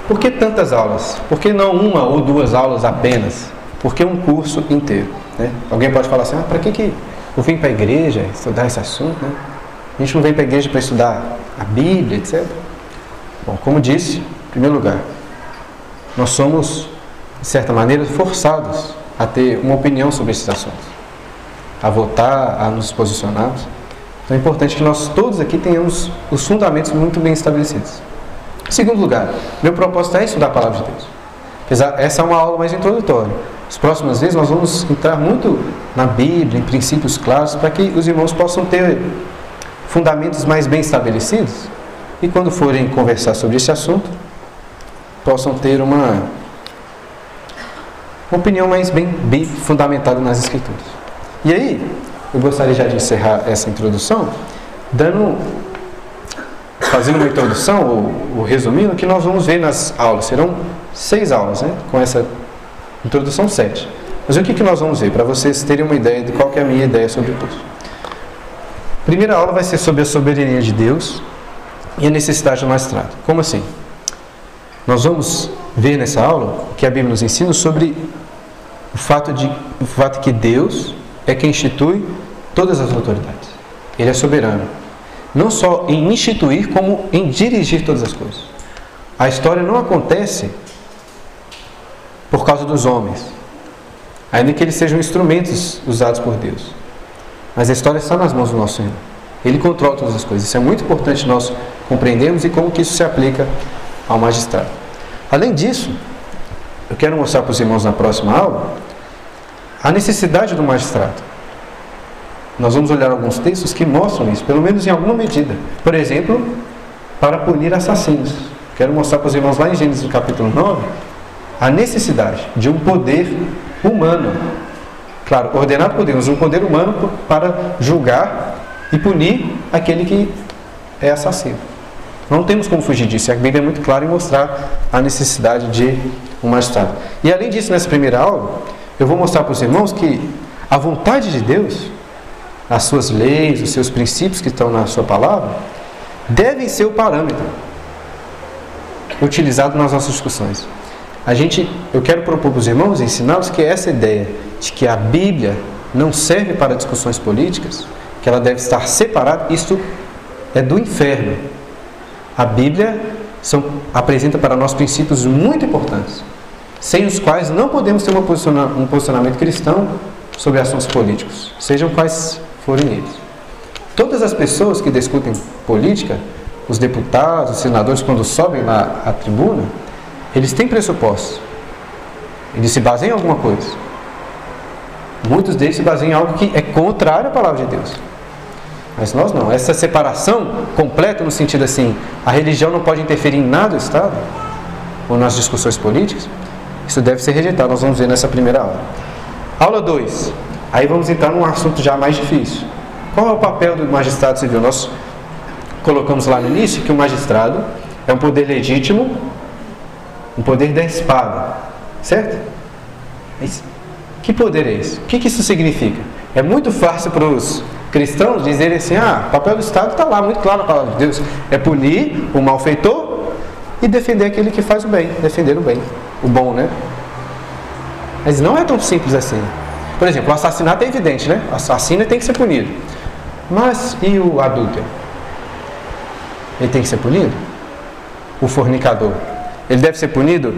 Por que tantas aulas? Por que não uma ou duas aulas apenas? Por que um curso inteiro? Né? Alguém pode falar assim, ah, para que, que eu vim para a igreja estudar esse assunto? Né? A gente não vem para a igreja para estudar a Bíblia, etc. Bom, como disse, em primeiro lugar, nós somos, de certa maneira, forçados a ter uma opinião sobre esses assuntos, a votar, a nos posicionarmos. Então é importante que nós todos aqui tenhamos os fundamentos muito bem estabelecidos. Segundo lugar, meu propósito é estudar a palavra de Deus. Essa é uma aula mais introdutória. As próximas vezes nós vamos entrar muito na Bíblia, em princípios claros, para que os irmãos possam ter fundamentos mais bem estabelecidos e quando forem conversar sobre esse assunto, possam ter uma, uma opinião mais bem, bem fundamentada nas Escrituras. E aí, eu gostaria já de encerrar essa introdução, dando, fazendo uma introdução, ou, ou resumindo, que nós vamos ver nas aulas. Serão seis aulas, né? Com essa introdução, sete. Mas o que, que nós vamos ver? Para vocês terem uma ideia de qual é a minha ideia sobre o curso. Primeira aula vai ser sobre a soberania de Deus e a necessidade do magistrado. Como assim? Nós vamos ver nessa aula que a Bíblia nos ensina sobre o fato de o fato que Deus é quem institui todas as autoridades. Ele é soberano. Não só em instituir, como em dirigir todas as coisas. A história não acontece por causa dos homens, ainda que eles sejam instrumentos usados por Deus. Mas a história está nas mãos do nosso Senhor. Ele controla todas as coisas. Isso é muito importante nós compreendermos e como que isso se aplica ao magistrado. Além disso, eu quero mostrar para os irmãos na próxima aula a necessidade do magistrado. Nós vamos olhar alguns textos que mostram isso, pelo menos em alguma medida. Por exemplo, para punir assassinos. Quero mostrar para os irmãos lá em Gênesis capítulo 9 a necessidade de um poder humano. Claro, ordenado por Deus, um poder humano para julgar e punir aquele que é assassino. Não temos como fugir disso. A Bíblia é muito clara em mostrar a necessidade de um magistrado. E além disso, nessa primeira aula, eu vou mostrar para os irmãos que a vontade de Deus, as suas leis, os seus princípios que estão na sua palavra, devem ser o parâmetro utilizado nas nossas discussões. A gente, eu quero propor para os irmãos, ensiná-los que essa ideia de que a Bíblia não serve para discussões políticas, que ela deve estar separada, isso é do inferno. A Bíblia são, apresenta para nós princípios muito importantes, sem os quais não podemos ter posiciona, um posicionamento cristão sobre assuntos políticos, sejam quais forem eles. Todas as pessoas que discutem política, os deputados, os senadores, quando sobem lá à tribuna, eles têm pressupostos. Eles se baseiam em alguma coisa. Muitos deles se baseiam em algo que é contrário à palavra de Deus. Mas nós não. Essa separação completa no sentido assim, a religião não pode interferir em nada do Estado, ou nas discussões políticas, isso deve ser rejeitado. Nós vamos ver nessa primeira aula. Aula 2. Aí vamos entrar num assunto já mais difícil. Qual é o papel do magistrado civil? Nós colocamos lá no início que o magistrado é um poder legítimo, um poder da espada, certo? Que poder é esse? O que isso significa? É muito fácil para os cristãos dizerem assim: ah, o papel do Estado está lá, muito claro na palavra de Deus: é punir o malfeitor e defender aquele que faz o bem, defender o bem, o bom, né? Mas não é tão simples assim. Por exemplo, o assassinato é evidente, né? O assassino tem que ser punido. Mas e o adúltero? Ele tem que ser punido? O fornicador? Ele deve ser punido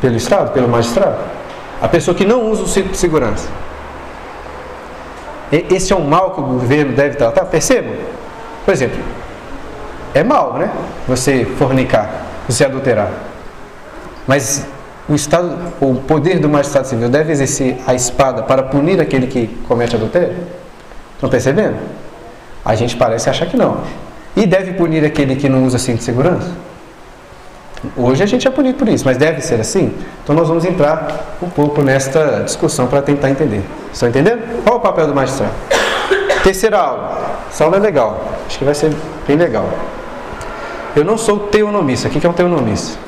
pelo Estado, pelo magistrado? A pessoa que não usa o cinto de segurança? Esse é um mal que o governo deve tratar? Percebam? Por exemplo, é mal, né? Você fornicar, você adulterar. Mas o Estado, o poder do magistrado civil deve exercer a espada para punir aquele que comete adultério? Estão percebendo? A gente parece achar que não. E deve punir aquele que não usa cinto de segurança? Hoje a gente é punido por isso, mas deve ser assim? Então nós vamos entrar um pouco nesta discussão para tentar entender. Estão entendendo? Qual é o papel do magistrado? Terceira aula. Essa aula é legal. Acho que vai ser bem legal. Eu não sou teonomista. O que é um teonomista?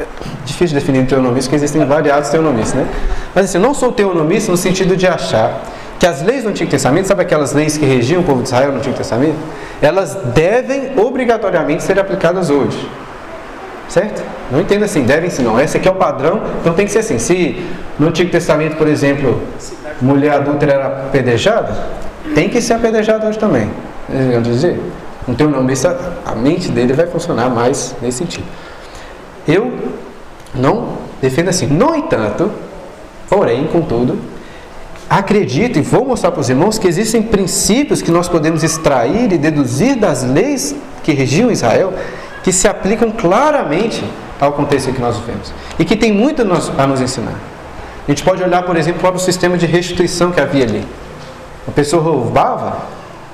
É difícil definir teonomista, porque existem variados teonomistas, né? Mas assim, eu não sou teonomista no sentido de achar que as leis do Antigo Testamento, sabe aquelas leis que regiam o povo de Israel no Antigo Testamento? Elas devem obrigatoriamente ser aplicadas hoje. Certo? Não entenda assim, devem sim, não. Esse aqui é o padrão, então tem que ser assim. Se no Antigo Testamento, por exemplo, mulher adulta era apedrejada, tem que ser apedrejada hoje também. Quer dizer, um nome, a mente dele vai funcionar mais nesse sentido. Eu não defendo assim. No entanto, porém, contudo, acredito e vou mostrar para os irmãos que existem princípios que nós podemos extrair e deduzir das leis que regiam Israel que se aplicam claramente ao contexto que nós vivemos e que tem muito a nos ensinar. A gente pode olhar, por exemplo, para o sistema de restituição que havia ali. A pessoa roubava,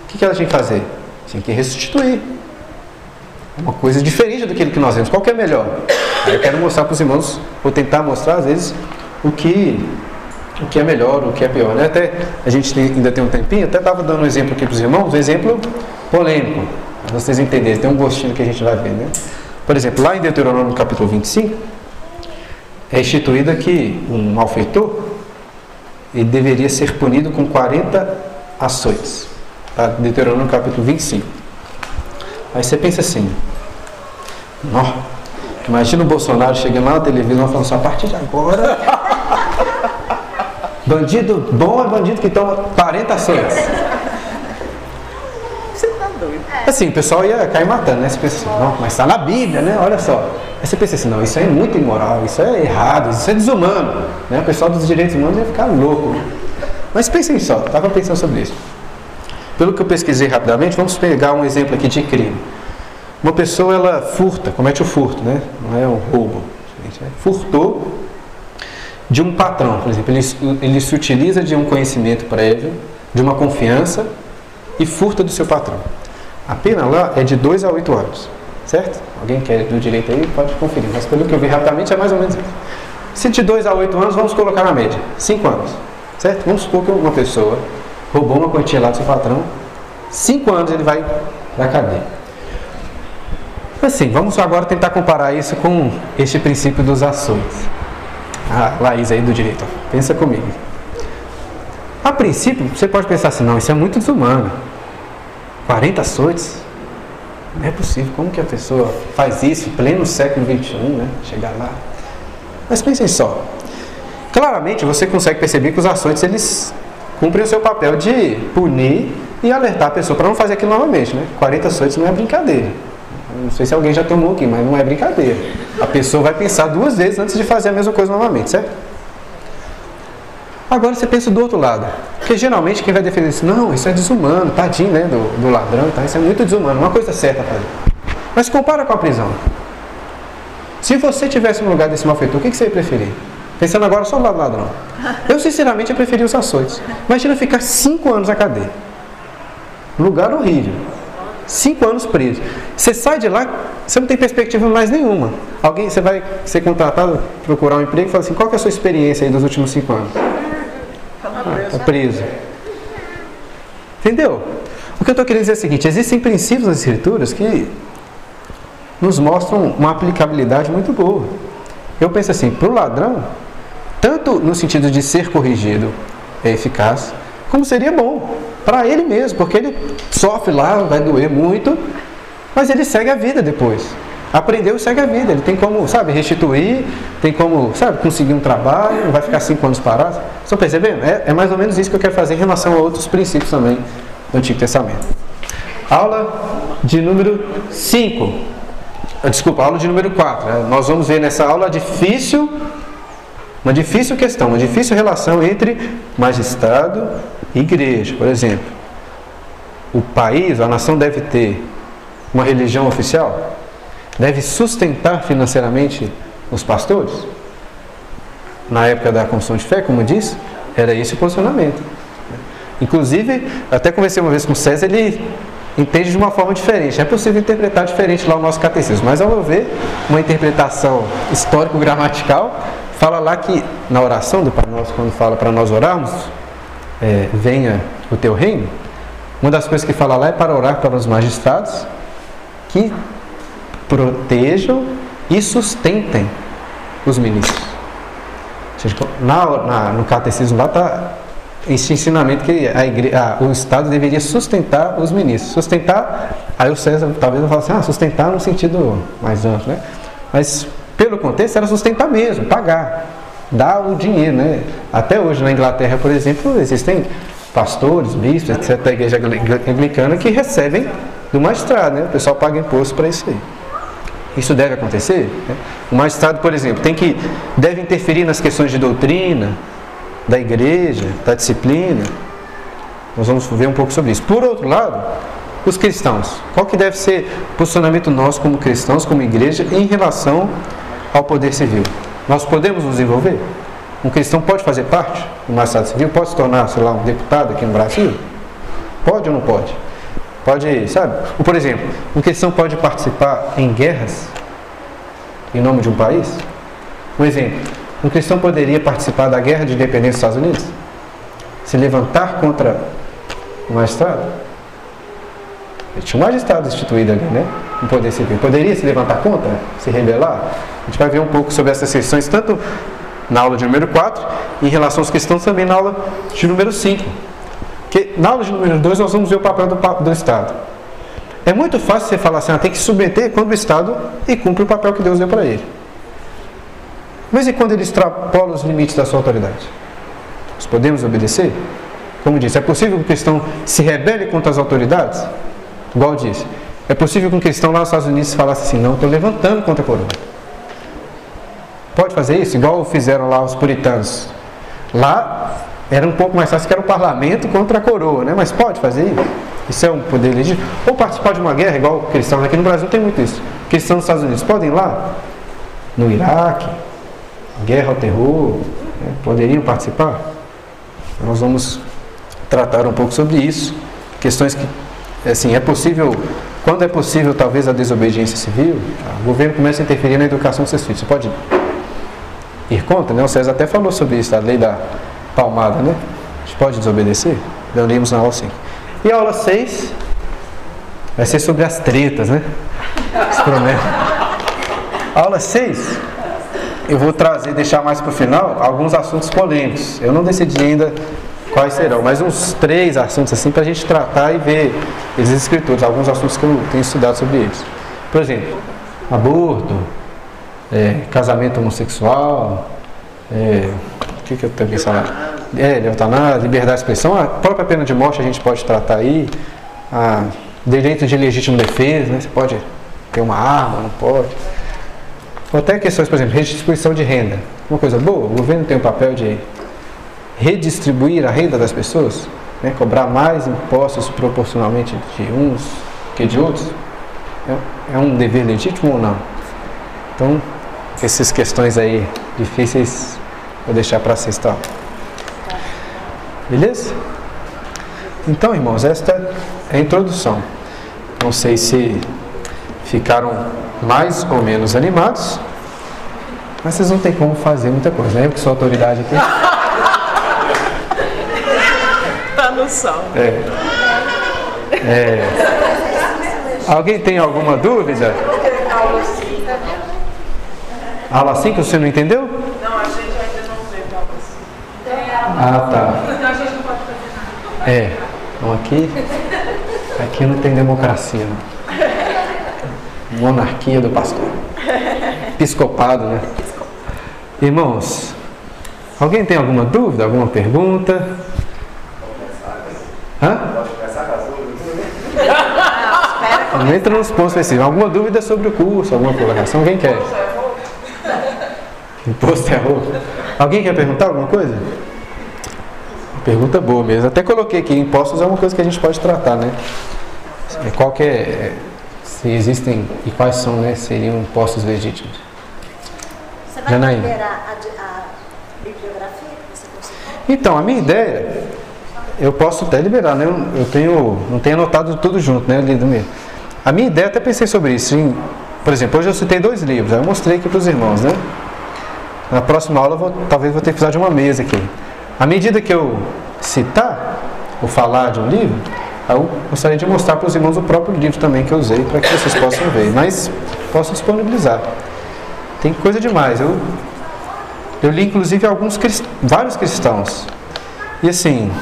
o que ela tinha que fazer? Tinha que restituir. Uma coisa diferente daquilo que nós vemos. Qual que é melhor? Aí eu quero mostrar para os irmãos, vou tentar mostrar às vezes o que o que é melhor, o que é pior. Né? Até a gente tem, ainda tem um tempinho, até estava dando um exemplo aqui para os irmãos, um exemplo polêmico, para vocês entenderem, tem um gostinho que a gente vai ver. Né? Por exemplo, lá em Deuteronômio capítulo 25, é instituída que um malfeitor ele deveria ser punido com 40 açoites. Tá? Deuteronômio capítulo 25. Aí você pensa assim, imagina o Bolsonaro chegando lá na televisão falando assim, a partir de agora, bandido bom é bandido que toma 40 ações. Você tá doido. Assim, o pessoal ia cair matando, né? Você pensa assim, não, mas está na Bíblia, né? Olha só. Aí você pensa assim, não, isso é muito imoral, isso é errado, isso é desumano. Né? O pessoal dos direitos humanos ia ficar louco. Né? Mas pensem só, estava pensando sobre isso. Pelo que eu pesquisei rapidamente, vamos pegar um exemplo aqui de crime. Uma pessoa ela furta, comete o furto, né? Não é um roubo. Né? Furtou de um patrão, por exemplo, ele, ele se utiliza de um conhecimento prévio, de uma confiança e furta do seu patrão. A pena lá é de 2 a 8 anos, certo? Alguém quer do direito aí pode conferir, mas pelo que eu vi rapidamente é mais ou menos isso. Se de 2 a 8 anos, vamos colocar na média, 5 anos, certo? Vamos supor que uma pessoa roubou uma quantia lá do seu patrão, cinco anos ele vai para a cadeia. Assim, vamos agora tentar comparar isso com este princípio dos ações. A Laís aí do direito, pensa comigo. A princípio, você pode pensar assim, não, isso é muito desumano. 40 açoites? Não é possível, como que a pessoa faz isso pleno século XXI, né? Chegar lá. Mas pensem só. Claramente você consegue perceber que os açoites eles cumprem o seu papel de punir e alertar a pessoa para não fazer aquilo novamente. Né? 40 açoites não é brincadeira. Não sei se alguém já tomou aqui, mas não é brincadeira. A pessoa vai pensar duas vezes antes de fazer a mesma coisa novamente, certo? Agora você pensa do outro lado. Porque geralmente quem vai defender isso, não, isso é desumano, tadinho né, do, do ladrão, tá? isso é muito desumano, uma coisa certa fazer. Mas compara com a prisão. Se você tivesse no lugar desse malfeitor, o que, que você ia preferir? Pensando agora só do lado do ladrão. Eu, sinceramente, eu preferi os açoites. Imagina ficar cinco anos na cadeia. Lugar horrível. Cinco anos preso. Você sai de lá, você não tem perspectiva mais nenhuma. Alguém, você vai ser contratado, procurar um emprego e fala assim, qual é a sua experiência aí dos últimos cinco anos? Ah, tá preso. Entendeu? O que eu estou querendo dizer é o seguinte, existem princípios nas escrituras que nos mostram uma aplicabilidade muito boa. Eu penso assim, para o ladrão, tanto no sentido de ser corrigido é eficaz, como seria bom para ele mesmo, porque ele sofre lá, vai doer muito, mas ele segue a vida depois. Aprendeu e segue a vida. Ele tem como, sabe, restituir, tem como, sabe, conseguir um trabalho, não vai ficar cinco anos parado. Estão percebendo? É, é mais ou menos isso que eu quero fazer em relação a outros princípios também do Antigo Testamento. Aula de número 5. Desculpa, aula de número 4. Né? Nós vamos ver nessa aula difícil uma difícil questão, uma difícil relação entre magistrado e igreja. Por exemplo, o país, a nação deve ter uma religião oficial? Deve sustentar financeiramente os pastores? Na época da Constituição de Fé, como disse, era esse o posicionamento. Inclusive, até conversei uma vez com o César, ele entende de uma forma diferente. É possível interpretar diferente lá o nosso catecismo, mas ao meu ver, uma interpretação histórico-gramatical Fala lá que na oração do Pai Nosso, quando fala para nós orarmos, é, venha o teu reino, uma das coisas que fala lá é para orar para os magistrados que protejam e sustentem os ministros. Na, na, no catecismo lá está esse ensinamento que a igreja, o Estado deveria sustentar os ministros. Sustentar, aí o César talvez eu fale assim, ah, sustentar no sentido mais amplo, né? Mas pelo contexto, era sustentar mesmo, pagar, dar o dinheiro. Né? Até hoje na Inglaterra, por exemplo, existem pastores, bispos, etc., da igreja anglicana que recebem do magistrado, né? o pessoal paga imposto para isso aí. Isso deve acontecer? Né? O magistrado, por exemplo, tem que, deve interferir nas questões de doutrina, da igreja, da disciplina. Nós vamos ver um pouco sobre isso. Por outro lado, os cristãos. Qual que deve ser o posicionamento nosso como cristãos, como igreja, em relação ao poder civil. Nós podemos nos envolver? Um cristão pode fazer parte do magistrado civil? Pode se tornar, sei lá, um deputado aqui no Brasil? Pode ou não pode? Pode, sabe? Por exemplo, um cristão pode participar em guerras em nome de um país? Um exemplo, um cristão poderia participar da guerra de independência dos Estados Unidos? Se levantar contra o magistrado? Tinha um magistrado instituído ali, né? Um poder civil. Poderia se levantar contra? Se rebelar? A gente vai ver um pouco sobre essas questões, tanto na aula de número 4 e em relação aos cristãos também na aula de número 5. Que na aula de número 2 nós vamos ver o papel do, do Estado. É muito fácil você falar assim, ah, tem que submeter quando o Estado e cumpre o papel que Deus deu para ele. Mas e quando ele extrapola os limites da sua autoridade? Nós podemos obedecer? Como disse, é possível que o cristão se rebele contra as autoridades? Igual disse, é possível que um cristão lá nos Estados Unidos falasse assim, não, estou levantando contra a coroa. Pode fazer isso? Igual fizeram lá os puritanos. Lá era um pouco mais fácil que era o parlamento contra a coroa, né? Mas pode fazer isso? Isso é um poder legítimo? Ou participar de uma guerra, igual cristãos aqui no Brasil tem muito isso. Cristãos nos Estados Unidos podem ir lá? No Iraque, guerra ao terror, né? poderiam participar? Nós vamos tratar um pouco sobre isso. Questões que, assim, é possível, quando é possível, talvez a desobediência civil, o governo começa a interferir na educação dos seus filhos. Você pode ir contra, né? O César até falou sobre isso, a lei da palmada, né? A gente pode desobedecer? Nós lemos na aula 5. E a aula 6 vai ser sobre as tretas, né? Os problemas. Aula 6, eu vou trazer, deixar mais para o final, alguns assuntos polêmicos. Eu não decidi ainda quais serão, mas uns três assuntos assim para a gente tratar e ver eles escritores, alguns assuntos que eu tenho estudado sobre eles. Por exemplo, aborto, é, casamento homossexual, é, o que, que eu tenho pensado? É, eutanásia, liberdade de expressão, a própria pena de morte a gente pode tratar aí, a direito de legítima defesa, né? você pode ter uma arma, não pode. Ou até questões, por exemplo, redistribuição de renda. Uma coisa boa, o governo tem o papel de redistribuir a renda das pessoas, né? cobrar mais impostos proporcionalmente de uns que de outros. É, é um dever legítimo ou não? Então, essas questões aí difíceis vou deixar para sexta aula. Beleza? Então, irmãos, esta é a introdução. Não sei se ficaram mais ou menos animados, mas vocês não tem como fazer muita coisa, né? Eu que sou autoridade aqui. Tá no sol. É. É. Alguém tem alguma dúvida? Aula 5 você não entendeu? Não, a gente ainda não vê aula Ah, tá. Então a gente não pode fazer nada. É. Então aqui, aqui não tem democracia, não. Monarquia do pastor. Episcopado, né? Irmãos, alguém tem alguma dúvida, alguma pergunta? Hã? Não entra nos pontos específicos. Alguma dúvida sobre o curso, alguma colocação? Alguém quer? Imposto é roubo. Alguém quer perguntar alguma coisa? Pergunta boa mesmo. Até coloquei aqui, impostos é uma coisa que a gente pode tratar, né? É, qual que é, se existem e quais são, né, seriam impostos legítimos. Você vai Janaína. liberar a, a bibliografia que você conseguiu? Então, a minha ideia, eu posso até liberar, né? Eu, eu tenho, não tenho anotado tudo junto, né? Lido mesmo. A minha ideia, até pensei sobre isso. em- por exemplo, hoje eu citei dois livros, eu mostrei aqui para os irmãos, né? Na próxima aula, vou, talvez vou ter que precisar de uma mesa aqui. À medida que eu citar ou falar de um livro, eu gostaria de mostrar para os irmãos o próprio livro também que eu usei para que vocês possam ver. Mas posso disponibilizar. Tem coisa demais. Eu, eu li inclusive alguns vários cristãos. E assim,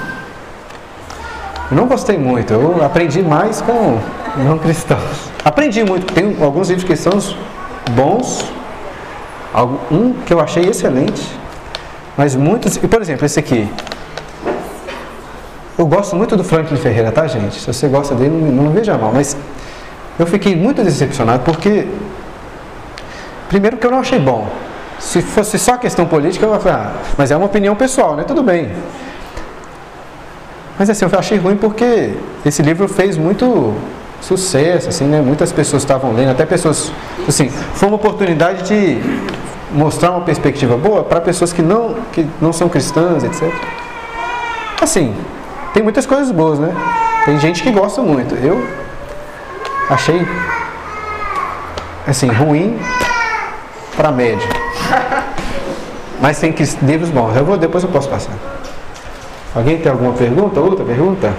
não gostei muito. Eu aprendi mais com não cristãos. Aprendi muito. Tem alguns livros cristãos bons. Um que eu achei excelente. Mas muitos. E por exemplo, esse aqui. Eu gosto muito do Franklin Ferreira, tá, gente? Se você gosta dele, não, não veja mal. Mas eu fiquei muito decepcionado porque. Primeiro que eu não achei bom. Se fosse só questão política, eu ia falar, ah, mas é uma opinião pessoal, né? Tudo bem. Mas assim, eu achei ruim porque esse livro fez muito sucesso, assim, né? Muitas pessoas estavam lendo, até pessoas, assim, foi uma oportunidade de mostrar uma perspectiva boa para pessoas que não, que não são cristãs, etc. Assim, tem muitas coisas boas, né? Tem gente que gosta muito. Eu achei assim, ruim para médio. Mas tem livros bons. Eu vou, depois eu posso passar. Alguém tem alguma pergunta? Outra pergunta?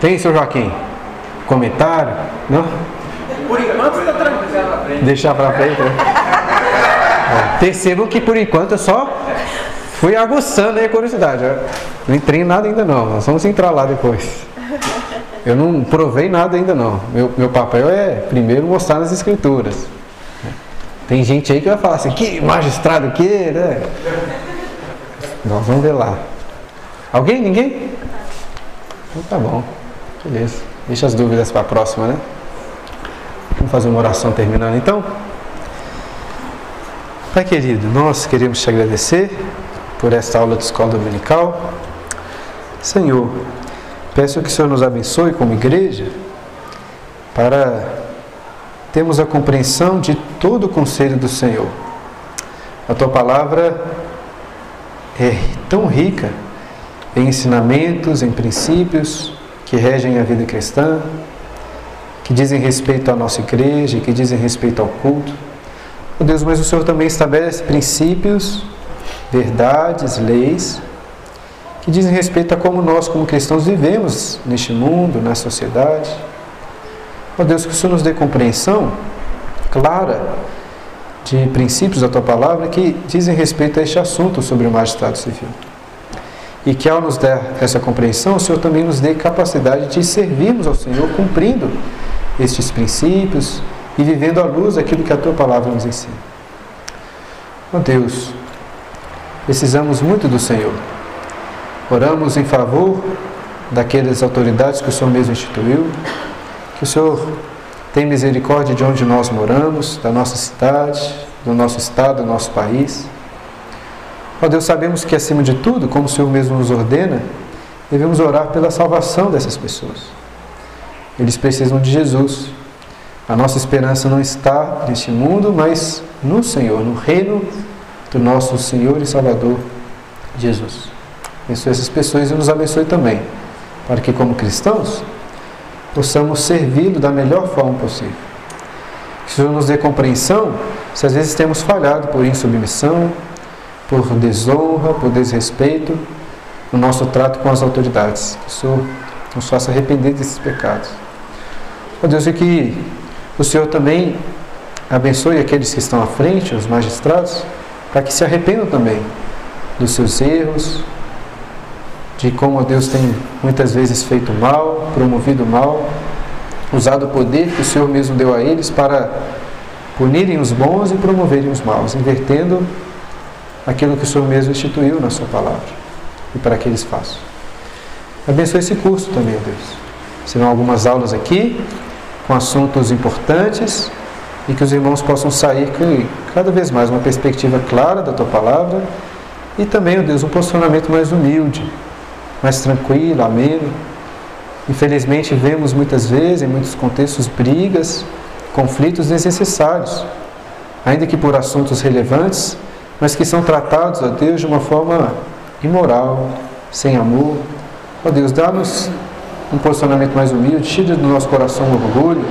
Tem, seu Joaquim? Comentário? Não? Por enquanto está tranquilo. Deixar para frente. Né? É. Percebam que por enquanto eu só fui aguçando a curiosidade. Eu não entrei em nada ainda não. Nós vamos entrar lá depois. Eu não provei nada ainda não. Meu, meu papel é primeiro mostrar nas escrituras. Tem gente aí que vai falar assim, que magistrado que, né? Nós vamos ver lá. Alguém? Ninguém? Então tá bom. Beleza. Deixa as dúvidas para a próxima, né? Vamos fazer uma oração terminando então? Pai querido, nós queremos te agradecer por esta aula de escola dominical. Senhor, Peço que o Senhor nos abençoe como igreja para termos a compreensão de todo o conselho do Senhor. A tua palavra é tão rica em ensinamentos, em princípios que regem a vida cristã, que dizem respeito à nossa igreja, que dizem respeito ao culto. Oh Deus, mas o Senhor também estabelece princípios, verdades, leis que dizem respeito a como nós, como cristãos, vivemos neste mundo, na sociedade. Ó oh Deus, que o Senhor nos dê compreensão clara de princípios da tua palavra que dizem respeito a este assunto sobre o magistrado civil. E que ao nos dar essa compreensão, o Senhor também nos dê capacidade de servirmos ao Senhor cumprindo estes princípios e vivendo à luz daquilo que a tua palavra nos ensina. Ó Deus, precisamos muito do Senhor. Oramos em favor daquelas autoridades que o Senhor mesmo instituiu, que o Senhor tenha misericórdia de onde nós moramos, da nossa cidade, do nosso estado, do nosso país. Ó Deus, sabemos que acima de tudo, como o Senhor mesmo nos ordena, devemos orar pela salvação dessas pessoas. Eles precisam de Jesus. A nossa esperança não está neste mundo, mas no Senhor, no reino do nosso Senhor e Salvador Jesus. Abençoe essas pessoas e nos abençoe também, para que, como cristãos, possamos servi-lo da melhor forma possível. Que o Senhor nos dê compreensão se às vezes temos falhado por insubmissão, por desonra, por desrespeito no nosso trato com as autoridades. Que o Senhor nos faça arrepender desses pecados. Ó Deus, e que o Senhor também abençoe aqueles que estão à frente, os magistrados, para que se arrependam também dos seus erros, de como Deus tem muitas vezes feito mal, promovido mal, usado o poder que o Senhor mesmo deu a eles para punirem os bons e promoverem os maus, invertendo aquilo que o Senhor mesmo instituiu na Sua palavra e para que eles façam. Abençoe esse curso também, Deus. Serão algumas aulas aqui com assuntos importantes e que os irmãos possam sair com cada vez mais uma perspectiva clara da Tua palavra e também, ó Deus, um posicionamento mais humilde mais tranquilo, ameno. Infelizmente, vemos muitas vezes, em muitos contextos, brigas, conflitos desnecessários, ainda que por assuntos relevantes, mas que são tratados, ó Deus, de uma forma imoral, sem amor. Ó Deus, dá-nos um posicionamento mais humilde, tira do nosso coração o orgulho,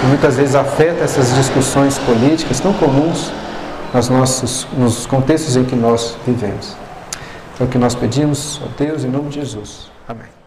que muitas vezes afeta essas discussões políticas tão comuns nos, nossos, nos contextos em que nós vivemos. É o que nós pedimos a Deus em nome de Jesus. Amém.